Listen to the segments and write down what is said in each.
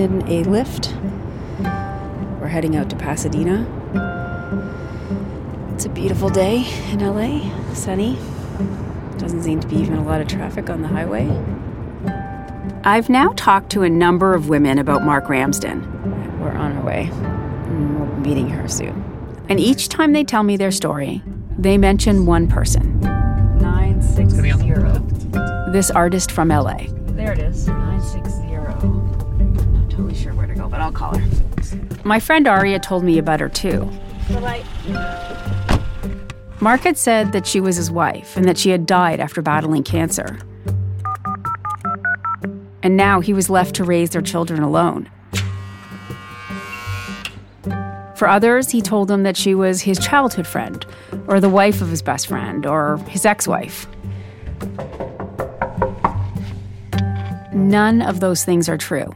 In a Lyft, we're heading out to Pasadena. It's a beautiful day in LA, sunny. Doesn't seem to be even a lot of traffic on the highway. I've now talked to a number of women about Mark Ramsden. We're on our way. We're meeting her soon. And each time they tell me their story, they mention one person 960. This artist from LA. There it is, I'll call her. My friend Aria told me about her too. Mark had said that she was his wife and that she had died after battling cancer. And now he was left to raise their children alone. For others, he told them that she was his childhood friend, or the wife of his best friend, or his ex wife. None of those things are true.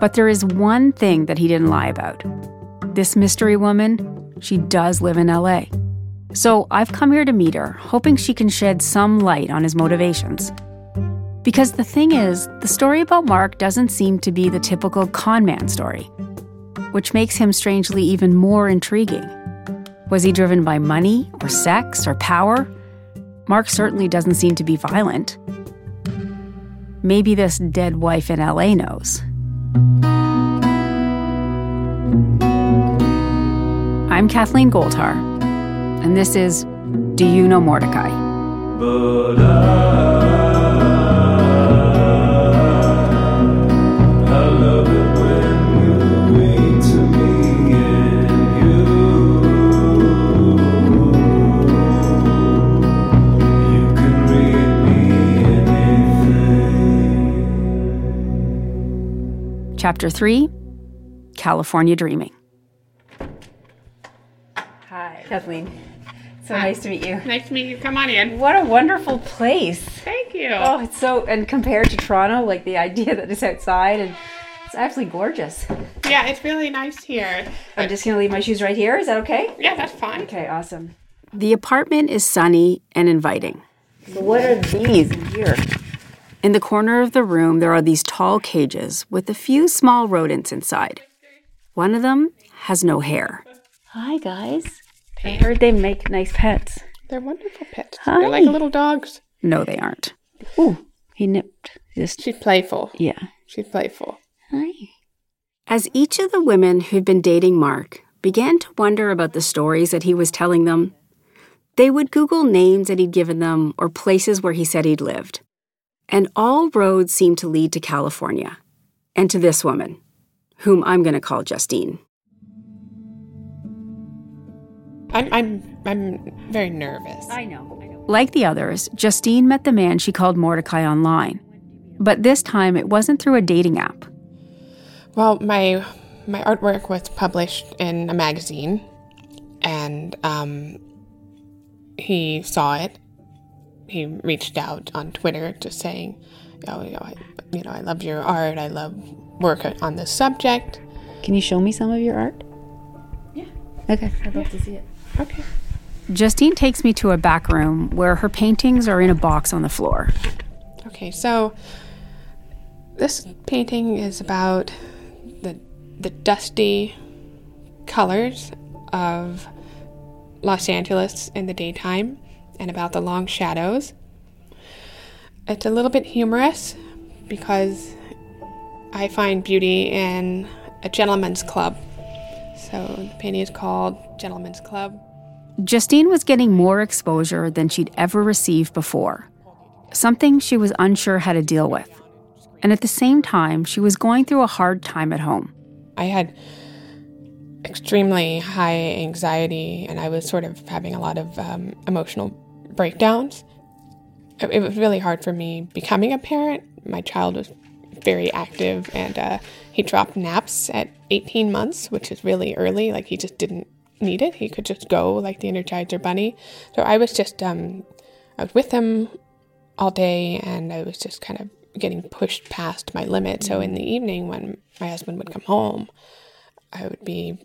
But there is one thing that he didn't lie about. This mystery woman, she does live in LA. So I've come here to meet her, hoping she can shed some light on his motivations. Because the thing is, the story about Mark doesn't seem to be the typical conman story, which makes him strangely even more intriguing. Was he driven by money, or sex, or power? Mark certainly doesn't seem to be violent. Maybe this dead wife in LA knows. I'm Kathleen Goldhar, and this is Do You Know Mordecai? Chapter 3 California Dreaming. Hi, Kathleen. So nice to meet you. Nice to meet you. Come on in. What a wonderful place. Thank you. Oh, it's so, and compared to Toronto, like the idea that it's outside and it's absolutely gorgeous. Yeah, it's really nice here. I'm just going to leave my shoes right here. Is that okay? Yeah, that's fine. Okay, awesome. The apartment is sunny and inviting. So, what are these here? In the corner of the room, there are these tall cages with a few small rodents inside. One of them has no hair. Hi, guys. I heard they make nice pets. They're wonderful pets. Hi. They're like little dogs. No, they aren't. Ooh, he nipped. Just, She's playful. yeah. She's playful. Hi. As each of the women who'd been dating Mark began to wonder about the stories that he was telling them, they would Google names that he'd given them or places where he said he'd lived. And all roads seem to lead to California and to this woman, whom I'm going to call Justine. I'm I'm I'm very nervous. I know, I know. Like the others, Justine met the man she called Mordecai online. But this time it wasn't through a dating app. Well, my my artwork was published in a magazine, and um, he saw it. He reached out on Twitter just saying, "Oh, you know, I, you know, I love your art. I love work on this subject." Can you show me some of your art? Yeah. Okay, I'd love to see it. Okay. Justine takes me to a back room where her paintings are in a box on the floor. Okay, so this painting is about the the dusty colors of Los Angeles in the daytime and about the long shadows. It's a little bit humorous because I find beauty in a gentleman's club. So the painting is called Gentleman's Club. Justine was getting more exposure than she'd ever received before, something she was unsure how to deal with. And at the same time, she was going through a hard time at home. I had extremely high anxiety and I was sort of having a lot of um, emotional breakdowns. it, it was really hard for me becoming a parent. My child was very active and uh, he dropped naps at 18 months, which is really early. Like he just didn't need it. He could just go like the Energizer Bunny. So I was just, um, I was with him all day and I was just kind of getting pushed past my limit. So in the evening, when my husband would come home, I would be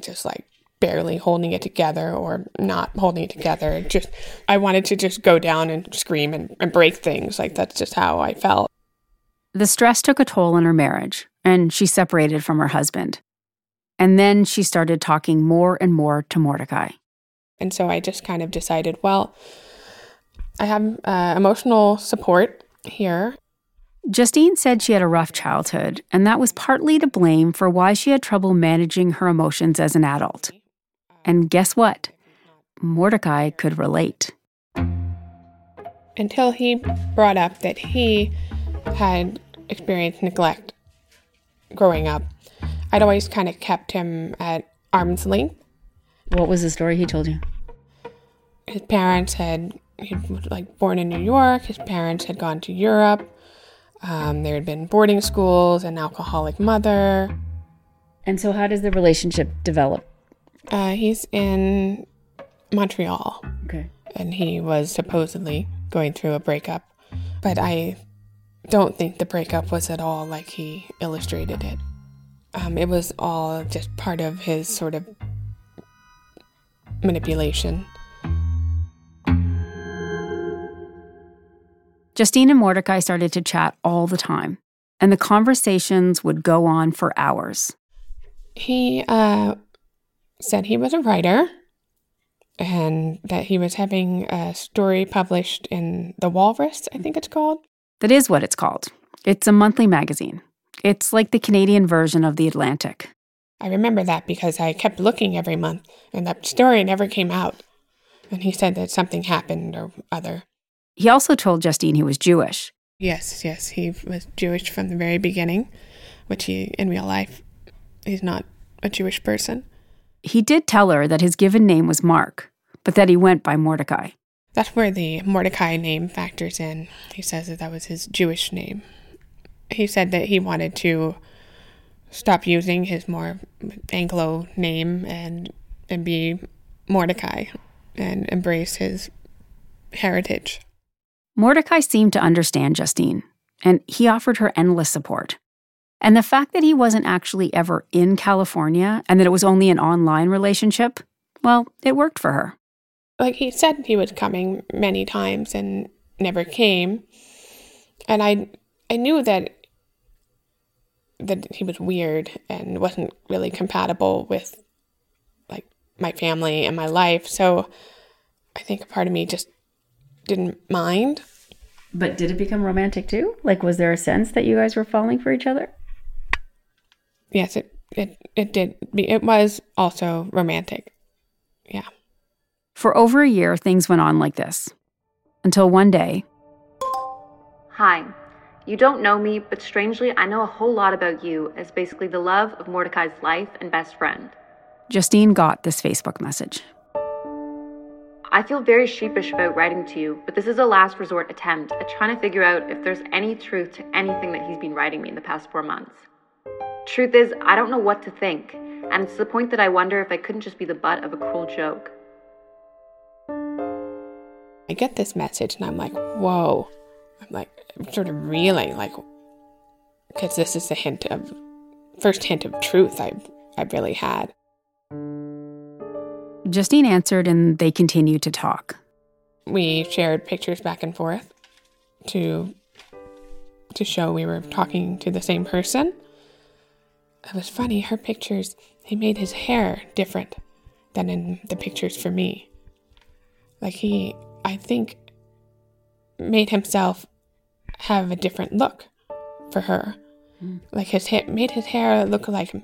just like barely holding it together or not holding it together. Just, I wanted to just go down and scream and, and break things. Like that's just how I felt. The stress took a toll on her marriage, and she separated from her husband. And then she started talking more and more to Mordecai. And so I just kind of decided, well, I have uh, emotional support here. Justine said she had a rough childhood, and that was partly to blame for why she had trouble managing her emotions as an adult. And guess what? Mordecai could relate. Until he brought up that he had experienced neglect growing up, I'd always kind of kept him at arm's length. What was the story he told you? His parents had, he was like born in New York, his parents had gone to Europe. Um, there had been boarding schools, an alcoholic mother. And so, how does the relationship develop? Uh, he's in Montreal. Okay. And he was supposedly going through a breakup. But I don't think the breakup was at all like he illustrated it. Um, it was all just part of his sort of manipulation. Justine and Mordecai started to chat all the time, and the conversations would go on for hours. He uh, said he was a writer and that he was having a story published in The Walrus, I think it's called. That is what it's called. It's a monthly magazine. It's like the Canadian version of The Atlantic. I remember that because I kept looking every month and that story never came out. And he said that something happened or other. He also told Justine he was Jewish. Yes, yes, he was Jewish from the very beginning, which he, in real life, he's not a Jewish person. He did tell her that his given name was Mark, but that he went by Mordecai. That's where the Mordecai name factors in. He says that that was his Jewish name. He said that he wanted to stop using his more Anglo name and and be Mordecai and embrace his heritage. Mordecai seemed to understand Justine, and he offered her endless support. And the fact that he wasn't actually ever in California and that it was only an online relationship, well, it worked for her. Like he said he was coming many times and never came. And I I knew that that he was weird and wasn't really compatible with like my family and my life. So I think a part of me just didn't mind. But did it become romantic too? Like, was there a sense that you guys were falling for each other? Yes, it it it did. It was also romantic. Yeah. For over a year, things went on like this. Until one day. Hi. You don't know me, but strangely, I know a whole lot about you as basically the love of Mordecai's life and best friend. Justine got this Facebook message. I feel very sheepish about writing to you, but this is a last resort attempt at trying to figure out if there's any truth to anything that he's been writing me in the past four months. Truth is, I don't know what to think, and it's the point that I wonder if I couldn't just be the butt of a cruel joke. I get this message and I'm like, whoa. I'm like, I'm sort of reeling, like, because this is the hint of, first hint of truth I've, I've really had. Justine answered and they continued to talk. We shared pictures back and forth to to show we were talking to the same person. It was funny, her pictures, he made his hair different than in the pictures for me. Like he, I think, made himself have a different look for her. Mm. Like his hair made his hair look like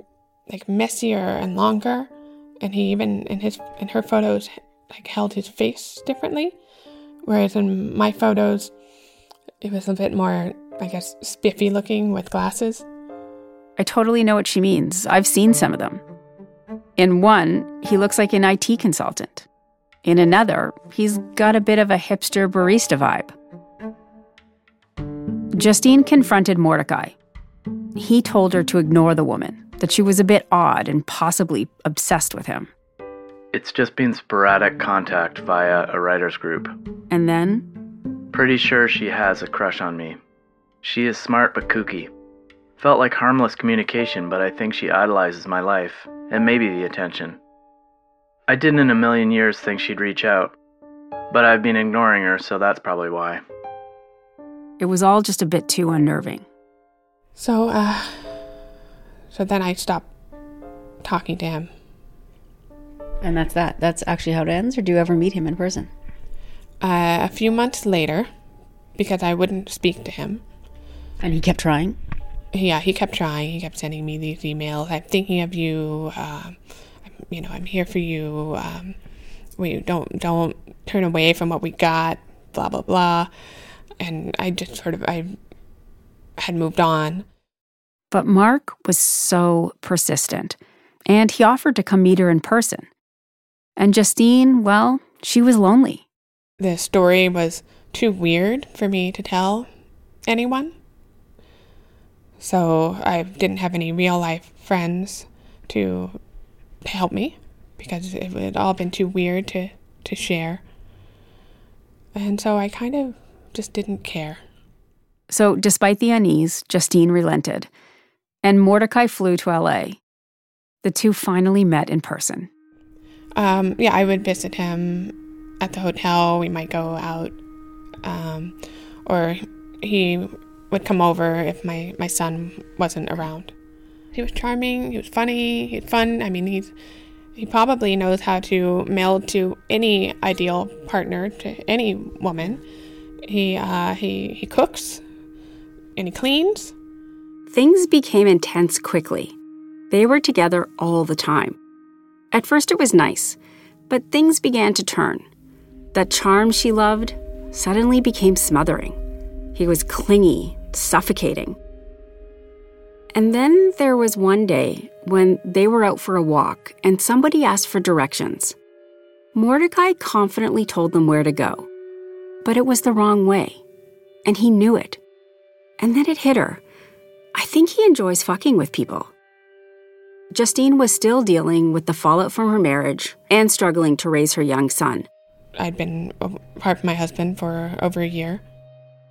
like messier and longer, and he even in his in her photos like held his face differently, whereas in my photos, it was a bit more, I guess, spiffy looking with glasses. I totally know what she means. I've seen some of them. In one, he looks like an IT consultant. In another, he's got a bit of a hipster barista vibe. Justine confronted Mordecai. He told her to ignore the woman, that she was a bit odd and possibly obsessed with him. It's just been sporadic contact via a writer's group. And then, Pretty sure she has a crush on me. She is smart but kooky. Felt like harmless communication, but I think she idolizes my life, and maybe the attention. I didn't in a million years think she'd reach out, but I've been ignoring her, so that's probably why. it was all just a bit too unnerving. So, uh, so then I stopped talking to him. And that's that. That's actually how it ends, or do you ever meet him in person? Uh, a few months later, because I wouldn't speak to him, And he kept trying. Yeah, he kept trying. He kept sending me these emails. I'm thinking of you. Um, you know, I'm here for you. Um, we don't don't turn away from what we got. Blah blah blah. And I just sort of I had moved on. But Mark was so persistent, and he offered to come meet her in person. And Justine, well, she was lonely. The story was too weird for me to tell anyone. So I didn't have any real life friends to help me because it had all been too weird to, to share. And so I kind of just didn't care. So, despite the unease, Justine relented, and Mordecai flew to LA. The two finally met in person. Um, yeah, I would visit him at the hotel. We might go out, um, or he would come over if my, my son wasn't around. He was charming. He was funny. He had fun. I mean, he's he probably knows how to meld to any ideal partner to any woman. He uh, he he cooks and he cleans. Things became intense quickly. They were together all the time. At first, it was nice, but things began to turn. That charm she loved suddenly became smothering. He was clingy, suffocating. And then there was one day when they were out for a walk and somebody asked for directions. Mordecai confidently told them where to go, but it was the wrong way, and he knew it. And then it hit her. I think he enjoys fucking with people. Justine was still dealing with the fallout from her marriage and struggling to raise her young son. I'd been apart from my husband for over a year.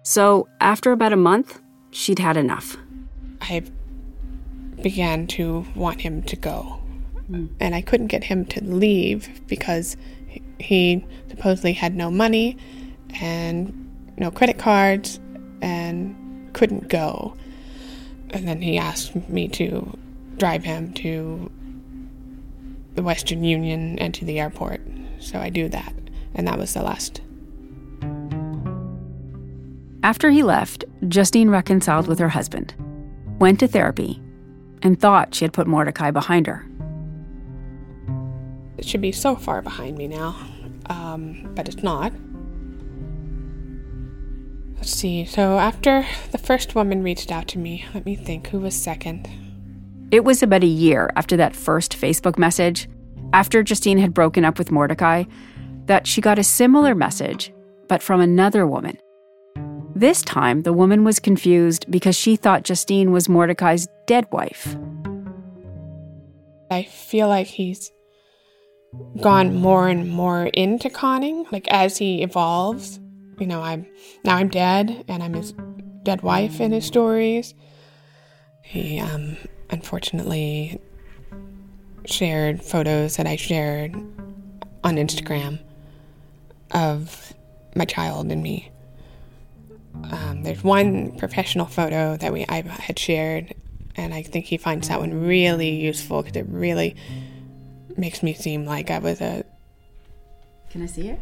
So, after about a month, she'd had enough. I began to want him to go. Hmm. And I couldn't get him to leave because he- he supposedly had no money and no credit cards and couldn't go. And then he asked me to drive him to the Western Union and to the airport. So I do that. And that was the last. After he left, Justine reconciled with her husband, went to therapy, and thought she had put Mordecai behind her. It should be so far behind me now, um, but it's not. Let's see. So after the first woman reached out to me, let me think. Who was second? It was about a year after that first Facebook message, after Justine had broken up with Mordecai, that she got a similar message, but from another woman. This time, the woman was confused because she thought Justine was Mordecai's dead wife. I feel like he's gone more and more into conning. Like as he evolves, you know, I'm now I'm dead, and I'm his dead wife in his stories. He um, unfortunately shared photos that I shared on Instagram of my child and me. Um, there's one professional photo that we I had shared, and I think he finds that one really useful because it really makes me seem like I was a Can I see it?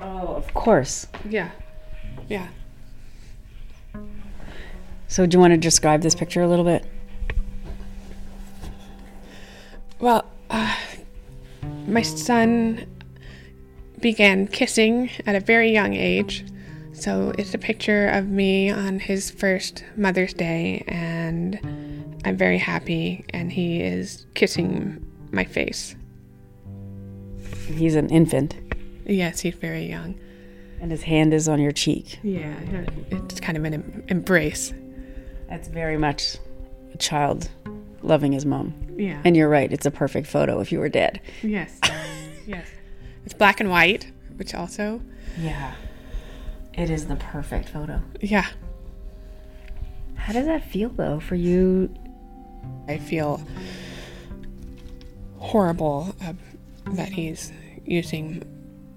Oh, of course. yeah, yeah. So, do you want to describe this picture a little bit? Well, uh, my son began kissing at a very young age. So it's a picture of me on his first Mother's Day, and I'm very happy, and he is kissing my face. He's an infant. Yes, he's very young. And his hand is on your cheek. Yeah, it's kind of an embrace. That's very much a child loving his mom. Yeah. And you're right, it's a perfect photo if you were dead. Yes. yes. It's black and white, which also, Yeah. It is the perfect photo. yeah, How does that feel though for you? I feel horrible uh, that he's using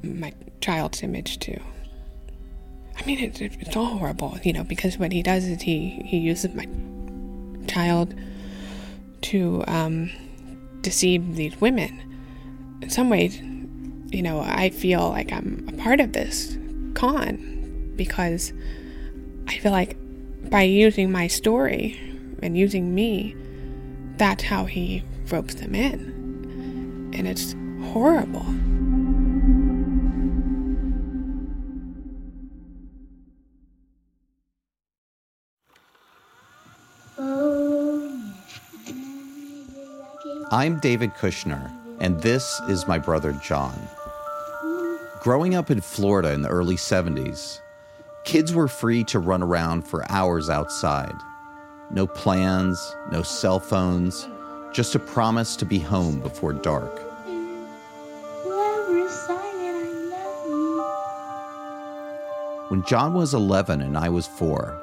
my child's image to. I mean, it, it, it's all horrible, you know, because what he does is he, he uses my child to um, deceive these women. In some ways, you know, I feel like I'm a part of this con because I feel like by using my story and using me, that's how he ropes them in. And it's horrible. Oh. I'm David Kushner, and this is my brother John. Growing up in Florida in the early 70s, kids were free to run around for hours outside. No plans, no cell phones, just a promise to be home before dark. When John was 11 and I was 4,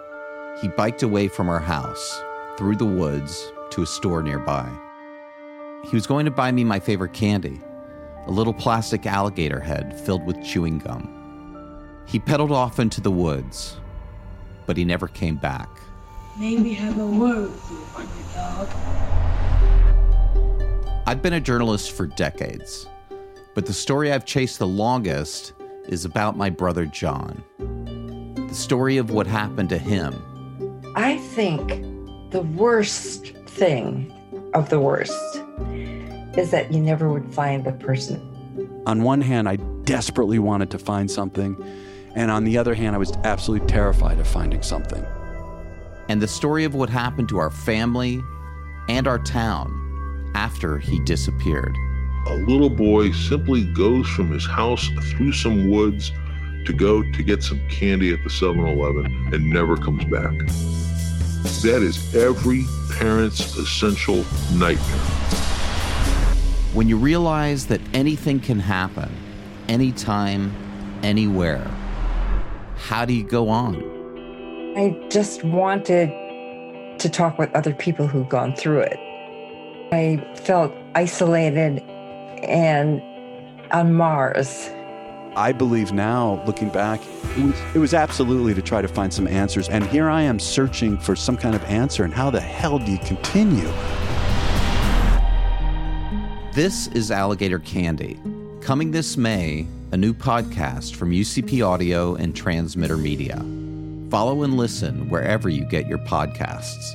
he biked away from our house, through the woods, to a store nearby. He was going to buy me my favorite candy, a little plastic alligator head filled with chewing gum. He pedaled off into the woods, but he never came back. Maybe have a word with you, underdog. I've been a journalist for decades, but the story I've chased the longest is about my brother John. The story of what happened to him. I think the worst thing of the worst is that you never would find the person. On one hand, I desperately wanted to find something, and on the other hand, I was absolutely terrified of finding something. And the story of what happened to our family and our town after he disappeared. A little boy simply goes from his house through some woods to go to get some candy at the 7 Eleven and never comes back. That is every parent's essential nightmare. When you realize that anything can happen, anytime, anywhere, how do you go on? I just wanted to talk with other people who've gone through it. I felt isolated and on Mars. I believe now, looking back, it was, it was absolutely to try to find some answers. And here I am searching for some kind of answer. And how the hell do you continue? This is Alligator Candy. Coming this May, a new podcast from UCP Audio and Transmitter Media. Follow and listen wherever you get your podcasts.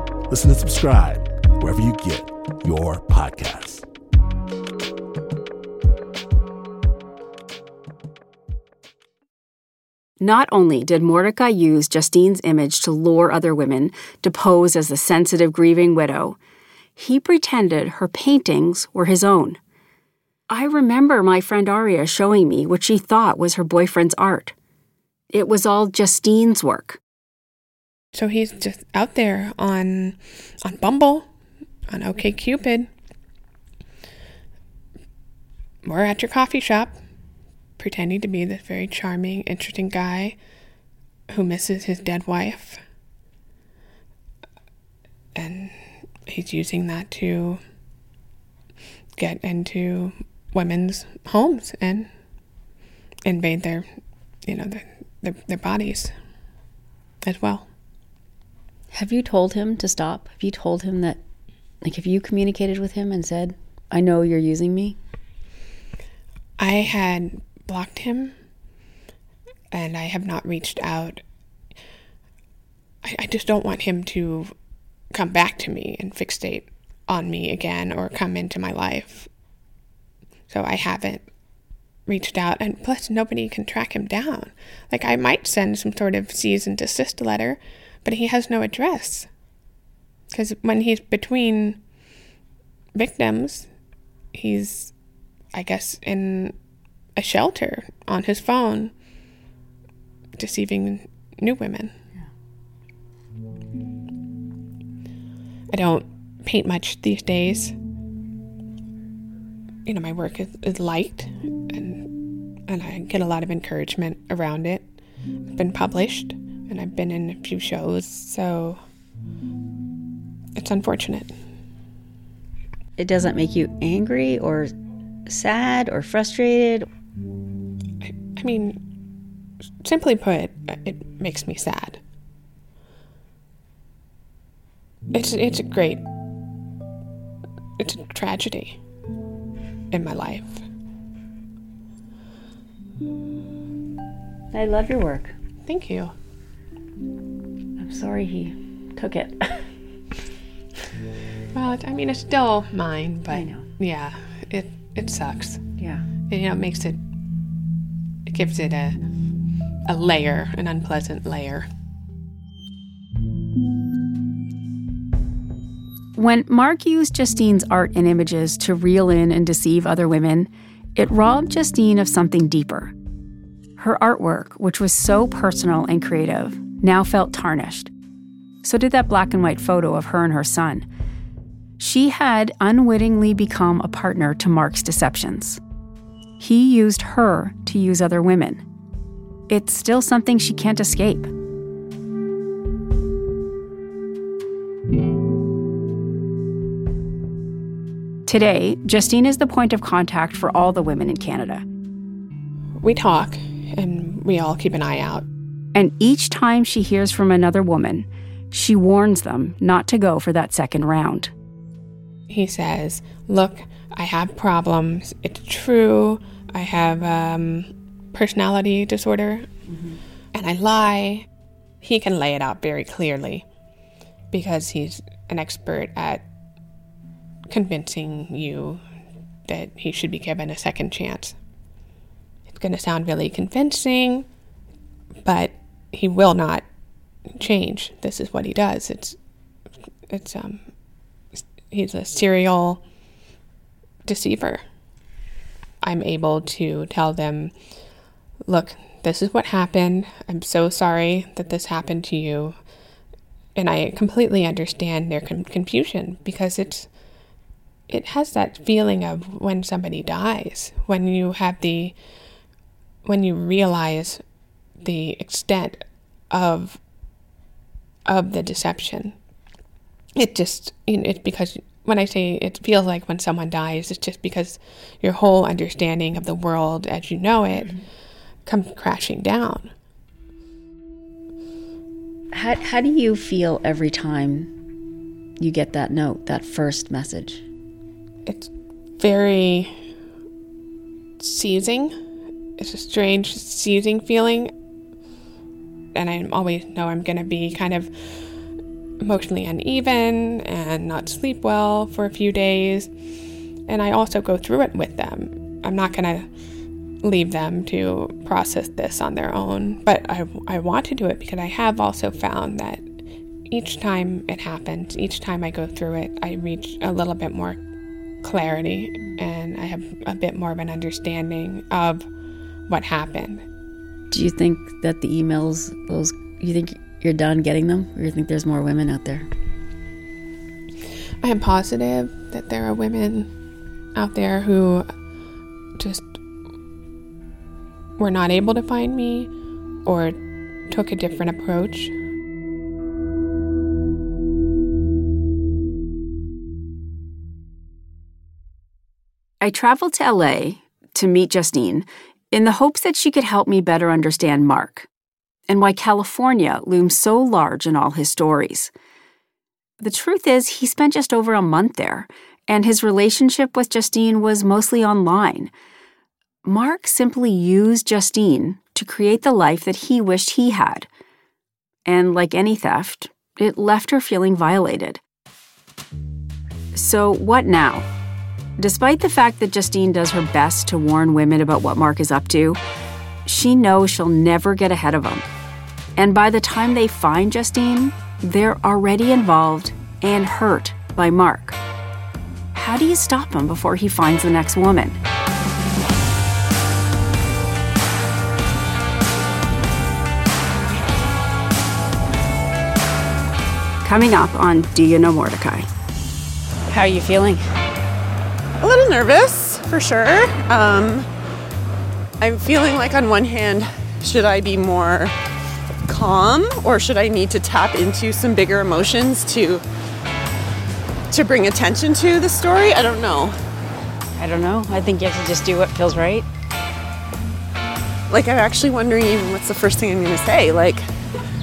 Listen and subscribe wherever you get your podcasts. Not only did Mordecai use Justine's image to lure other women to pose as the sensitive, grieving widow, he pretended her paintings were his own. I remember my friend Aria showing me what she thought was her boyfriend's art. It was all Justine's work. So he's just out there on on Bumble, on OKCupid. We're at your coffee shop, pretending to be this very charming, interesting guy who misses his dead wife. And he's using that to get into women's homes and invade their, you know, their, their, their bodies as well. Have you told him to stop? Have you told him that Like, have you communicated with him and said, I know you're using me? I had blocked him and I have not reached out. I, I just don't want him to come back to me and fixate on me again or come into my life. So I haven't reached out, and plus, nobody can track him down. Like, I might send some sort of cease and desist letter, but he has no address. Because when he's between victims, he's, I guess, in a shelter on his phone, deceiving new women. Yeah. I don't paint much these days. You know, my work is, is liked and and I get a lot of encouragement around it. It's been published and I've been in a few shows, so it's unfortunate. It doesn't make you angry or sad or frustrated. I, I mean, simply put, it makes me sad. It's it's a great it's a tragedy in my life. I love your work. Thank you. I'm sorry he took it. well, I mean, it's still mine, but I know. yeah, it it sucks. Yeah. And, you know, it makes it it gives it a a layer, an unpleasant layer. When Mark used Justine's art and images to reel in and deceive other women, it robbed Justine of something deeper. Her artwork, which was so personal and creative, now felt tarnished. So did that black and white photo of her and her son. She had unwittingly become a partner to Mark's deceptions. He used her to use other women. It's still something she can't escape. Today, Justine is the point of contact for all the women in Canada. We talk, and we all keep an eye out. And each time she hears from another woman, she warns them not to go for that second round. He says, Look, I have problems. It's true. I have um, personality disorder, mm-hmm. and I lie. He can lay it out very clearly because he's an expert at convincing you that he should be given a second chance. It's going to sound really convincing, but he will not change. This is what he does. It's it's um he's a serial deceiver. I'm able to tell them, look, this is what happened. I'm so sorry that this happened to you. And I completely understand their con- confusion because it's it has that feeling of when somebody dies, when you have the when you realize the extent of of the deception. It just you know, it's because when I say it feels like when someone dies, it's just because your whole understanding of the world as you know it mm-hmm. comes crashing down. How how do you feel every time you get that note, that first message? it's very seizing. It's a strange seizing feeling. And I always know I'm going to be kind of emotionally uneven and not sleep well for a few days. And I also go through it with them. I'm not going to leave them to process this on their own, but I, I want to do it because I have also found that each time it happens, each time I go through it, I reach a little bit more clarity and I have a bit more of an understanding of what happened. Do you think that the emails, those, you think you're done getting them, or you think there's more women out there? I am positive that there are women out there who just were not able to find me or took a different approach. I traveled to LA to meet Justine in the hopes that she could help me better understand Mark and why California looms so large in all his stories. The truth is, he spent just over a month there, and his relationship with Justine was mostly online. Mark simply used Justine to create the life that he wished he had. And like any theft, it left her feeling violated. So, what now? Despite the fact that Justine does her best to warn women about what Mark is up to, she knows she'll never get ahead of him. And by the time they find Justine, they're already involved and hurt by Mark. How do you stop him before he finds the next woman? Coming up on Do You Know Mordecai? How are you feeling? A little nervous, for sure. Um, I'm feeling like, on one hand, should I be more calm or should I need to tap into some bigger emotions to to bring attention to the story? I don't know. I don't know. I think you have to just do what feels right. Like I'm actually wondering even what's the first thing I'm going to say. Like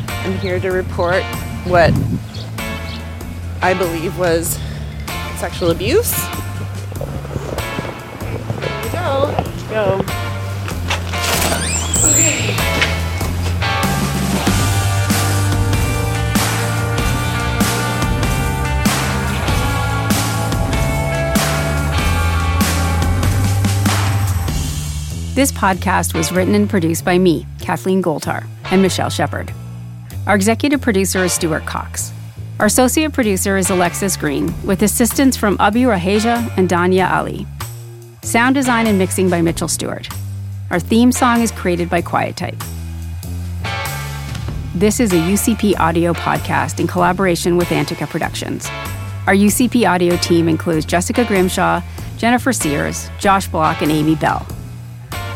I'm here to report what I believe was sexual abuse. Go. This podcast was written and produced by me, Kathleen Goldhar, and Michelle Shepard. Our executive producer is Stuart Cox. Our associate producer is Alexis Green, with assistance from Abu Raheja and Danya Ali. Sound design and mixing by Mitchell Stewart. Our theme song is created by Quiet Type. This is a UCP audio podcast in collaboration with Antica Productions. Our UCP audio team includes Jessica Grimshaw, Jennifer Sears, Josh Block, and Amy Bell.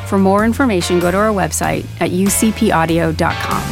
For more information, go to our website at ucpaudio.com.